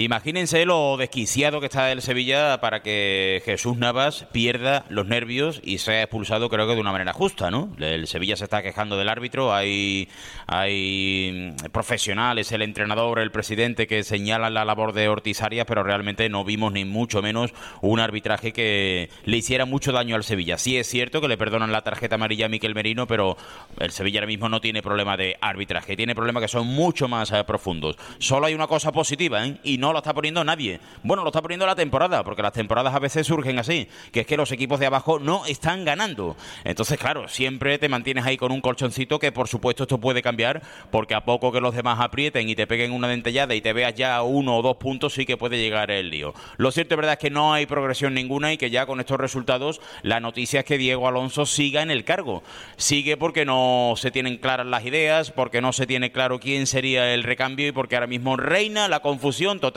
Imagínense lo desquiciado que está el Sevilla para que Jesús Navas pierda los nervios y sea expulsado, creo que de una manera justa, ¿no? El Sevilla se está quejando del árbitro, hay, hay profesionales, el entrenador, el presidente que señalan la labor de Ortiz Arias, pero realmente no vimos ni mucho menos un arbitraje que le hiciera mucho daño al Sevilla. Sí es cierto que le perdonan la tarjeta amarilla a Miquel Merino, pero el Sevilla ahora mismo no tiene problema de arbitraje, tiene problemas que son mucho más eh, profundos. Solo hay una cosa positiva, ¿eh? Y no lo está poniendo nadie. Bueno, lo está poniendo la temporada, porque las temporadas a veces surgen así, que es que los equipos de abajo no están ganando. Entonces, claro, siempre te mantienes ahí con un colchoncito que por supuesto esto puede cambiar, porque a poco que los demás aprieten y te peguen una dentellada y te veas ya uno o dos puntos, sí que puede llegar el lío. Lo cierto verdad es que no hay progresión ninguna y que ya con estos resultados la noticia es que Diego Alonso siga en el cargo. Sigue porque no se tienen claras las ideas, porque no se tiene claro quién sería el recambio y porque ahora mismo reina la confusión total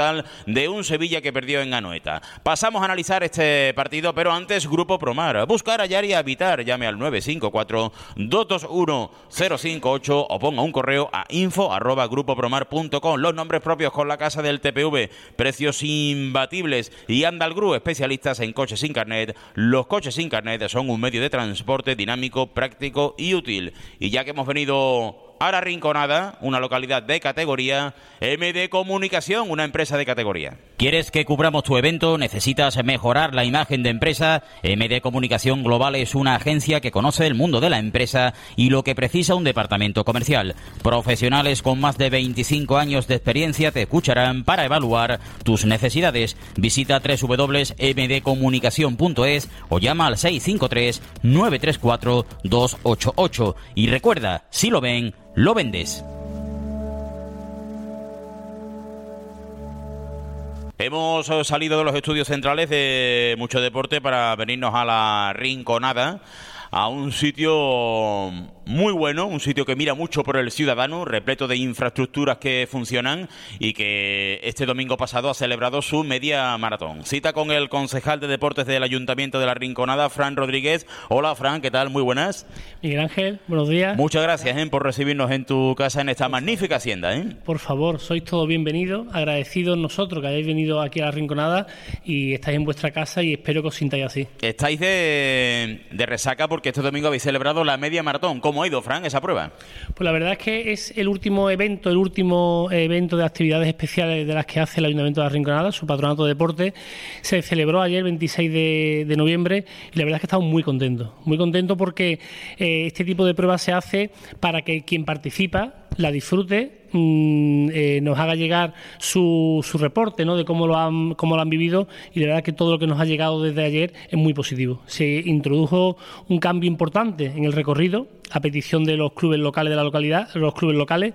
de un Sevilla que perdió en Anoeta. Pasamos a analizar este partido, pero antes Grupo Promar. Buscar, hallar y habitar. Llame al 954-221-058 o ponga un correo a info arroba. Los nombres propios con la casa del TPV. Precios imbatibles. Y Andalgru, especialistas en coches sin carnet. Los coches sin carnet son un medio de transporte dinámico, práctico y útil. Y ya que hemos venido Ahora Rinconada, una localidad de categoría, MD Comunicación, una empresa de categoría. ¿Quieres que cubramos tu evento? ¿Necesitas mejorar la imagen de empresa? MD Comunicación Global es una agencia que conoce el mundo de la empresa y lo que precisa un departamento comercial. Profesionales con más de 25 años de experiencia te escucharán para evaluar tus necesidades. Visita www.mdcomunicación.es o llama al 653 934 288 y recuerda, si lo ven, lo vendes. Hemos salido de los estudios centrales de mucho deporte para venirnos a la Rinconada, a un sitio muy bueno, un sitio que mira mucho por el ciudadano, repleto de infraestructuras que funcionan y que este domingo pasado ha celebrado su media maratón. Cita con el concejal de deportes del Ayuntamiento de la Rinconada, Fran Rodríguez. Hola, Fran, ¿qué tal? Muy buenas. Miguel Ángel, buenos días. Muchas gracias eh, por recibirnos en tu casa en esta magnífica hacienda. ¿eh? Por favor, sois todos bienvenidos, agradecidos nosotros que hayáis venido aquí a la Rinconada y estáis en vuestra casa y espero que os sintáis así. Estáis de, de resaca porque este domingo habéis celebrado la media maratón. ¿Cómo ha ido, Fran, esa prueba? Pues la verdad es que es el último evento, el último evento de actividades especiales de las que hace el Ayuntamiento de la Rinconada, su patronato de deporte. Se celebró ayer, 26 de, noviembre, y la verdad es que estamos muy contentos. Muy contentos porque eh, este tipo de pruebas se hace para que quien participa la disfrute, mm, eh, nos haga llegar su, su reporte ¿no? de cómo lo, han, cómo lo han vivido y la verdad que todo lo que nos ha llegado desde ayer es muy positivo. Se introdujo un cambio importante en el recorrido a petición de los clubes locales de la localidad, los clubes locales,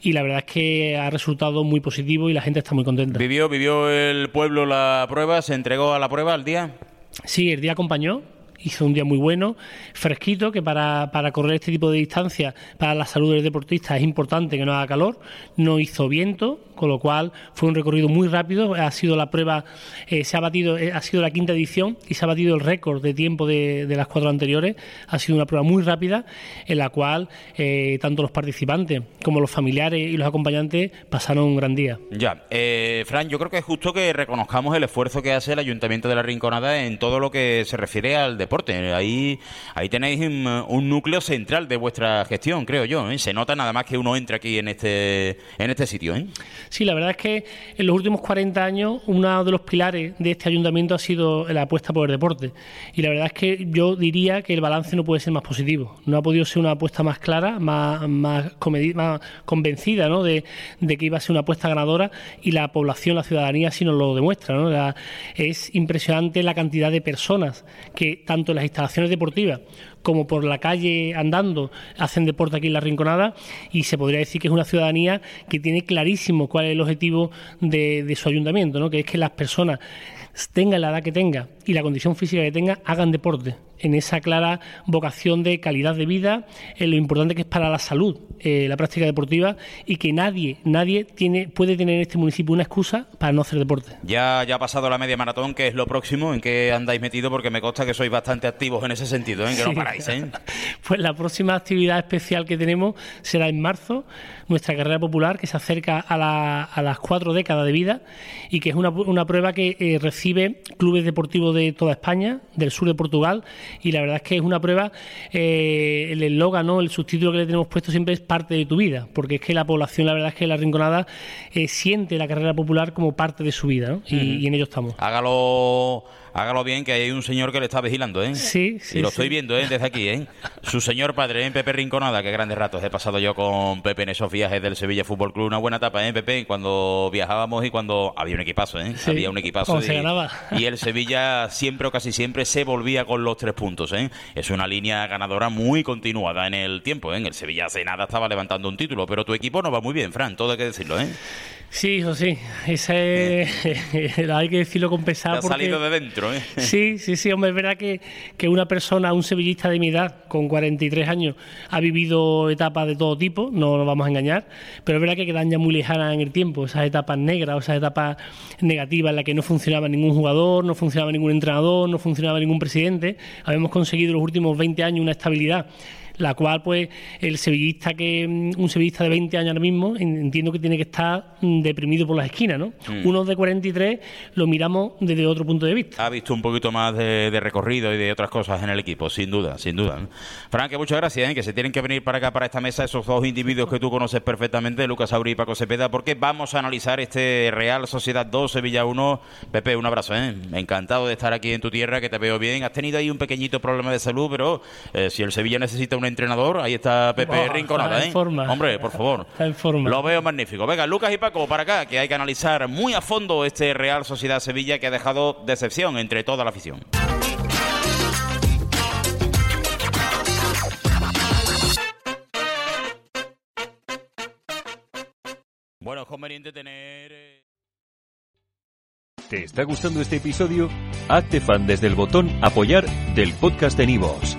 y la verdad es que ha resultado muy positivo y la gente está muy contenta. ¿Vivió, vivió el pueblo la prueba? ¿Se entregó a la prueba al día? Sí, el día acompañó, hizo un día muy bueno, fresquito, que para, para correr este tipo de distancia, para la salud del deportista es importante que no haga calor, no hizo viento, con lo cual fue un recorrido muy rápido, ha sido la prueba, eh, se ha batido, eh, ha sido la quinta edición y se ha batido el récord de tiempo de, las cuatro anteriores, ha sido una prueba muy rápida en la cual eh, tanto los participantes como los familiares y los acompañantes pasaron un gran día. Ya, Fran, yo creo que es justo que reconozcamos el esfuerzo que hace el Ayuntamiento de la Rinconada en todo lo que se refiere al deporte. Ahí, ahí tenéis un, núcleo central de vuestra gestión, creo yo. Se nota nada más que uno entra aquí en este, en este sitio. ¿eh? Sí, la verdad es que en los últimos 40 años uno de los pilares de este ayuntamiento ha sido la apuesta por el deporte. Y la verdad es que yo diría que el balance no puede ser más positivo. No ha podido ser una apuesta más clara, más, más, convencida ¿no? de, que iba a ser una apuesta ganadora y la población, la ciudadanía sí nos lo demuestra. ¿no? es impresionante la cantidad de personas que tanto las instalaciones deportivas como por la calle andando hacen deporte aquí en la Rinconada y se podría decir que es una ciudadanía que tiene clarísimo cuál es el objetivo de, su ayuntamiento, ¿no? que es que las personas tengan la edad que tengan y la condición física que tengan, hagan deporte. en esa clara vocación de calidad de vida, en lo importante que es para la salud eh, la práctica deportiva y que nadie, nadie tiene, puede tener en este municipio una excusa para no hacer deporte. Ya, ya ha pasado la media maratón, que es lo próximo, ¿en qué andáis metido? Porque me consta que sois bastante activos en ese sentido, ¿eh? que no paráis. ¿Eh? pues la próxima actividad especial que tenemos será en marzo, nuestra carrera popular, que se acerca a, a las cuatro décadas de vida y que es una, una prueba que eh, recibe clubes deportivos de toda España, del sur de Portugal, y la verdad es que es una prueba, eh, el eslogan, ¿no? el subtítulo que le tenemos puesto siempre es parte de tu vida, porque es que la población, la verdad es que la Rinconada eh, siente la carrera popular como parte de su vida, ¿no? y, en ello estamos. Hágalo hágalo bien, que hay un señor que le está vigilando, ¿eh? Sí, sí. Y lo estoy viendo, ¿eh? Desde aquí, ¿eh? Su señor padre, ¿eh? Pepe Rinconada, qué grandes ratos he pasado yo con Pepe en esos viajes del Sevilla Fútbol Club. Una buena etapa, ¿eh, Pepe? Cuando viajábamos y cuando había un equipazo, ¿eh? Había un equipazo. Y, se ganaba. y el Sevilla siempre o casi siempre se volvía con los tres puntos, ¿eh? Es una línea ganadora muy continuada en el tiempo, ¿eh? El Sevilla hace nada estaba levantando un título, pero tu equipo no va muy bien, Fran, todo hay que decirlo, ¿eh? Sí, eso sí. Ese, hay que decirlo con pesar. ha salido de dentro, ¿eh? Sí, sí, sí. Hombre, es verdad que, que una persona, un sevillista de mi edad, con 43 años, ha vivido etapas de todo tipo, no nos vamos a engañar, pero es verdad que quedan ya muy lejanas en el tiempo, esas etapas negras, esas etapas negativas en las que no funcionaba ningún jugador, no funcionaba ningún entrenador, no funcionaba ningún presidente. Habíamos conseguido en los últimos 20 años una estabilidad la cual pues el sevillista que mm, un sevillista de 20 años ahora mismo entiendo que tiene que estar mm, deprimido por las esquinas, ¿no? Mm. Uno de 43 lo miramos desde otro punto de vista. Ha visto un poquito más de, recorrido y de otras cosas en el equipo, sin duda, sin duda. Frank, muchas gracias, ¿eh? que se tienen que venir para acá, para esta mesa, esos dos individuos que tú conoces perfectamente, Lucas Auri y Paco Cepeda, porque vamos a analizar este Real Sociedad 2, Sevilla 1. Pepe, un abrazo, ¿eh? Encantado de estar aquí en tu tierra, que te veo bien. Has tenido ahí un pequeñito problema de salud, pero eh, si el Sevilla necesita un entrenador, ahí está Pepe Rinconada, ¿eh? Hombre, por favor. Lo veo magnífico. Venga, Lucas y Paco, para acá, que hay que analizar muy a fondo este Real Sociedad Sevilla que ha dejado decepción entre toda la afición. Bueno, es conveniente tener... Eh, ¿Te está gustando este episodio? Hazte fan desde el botón apoyar del podcast de Nivos.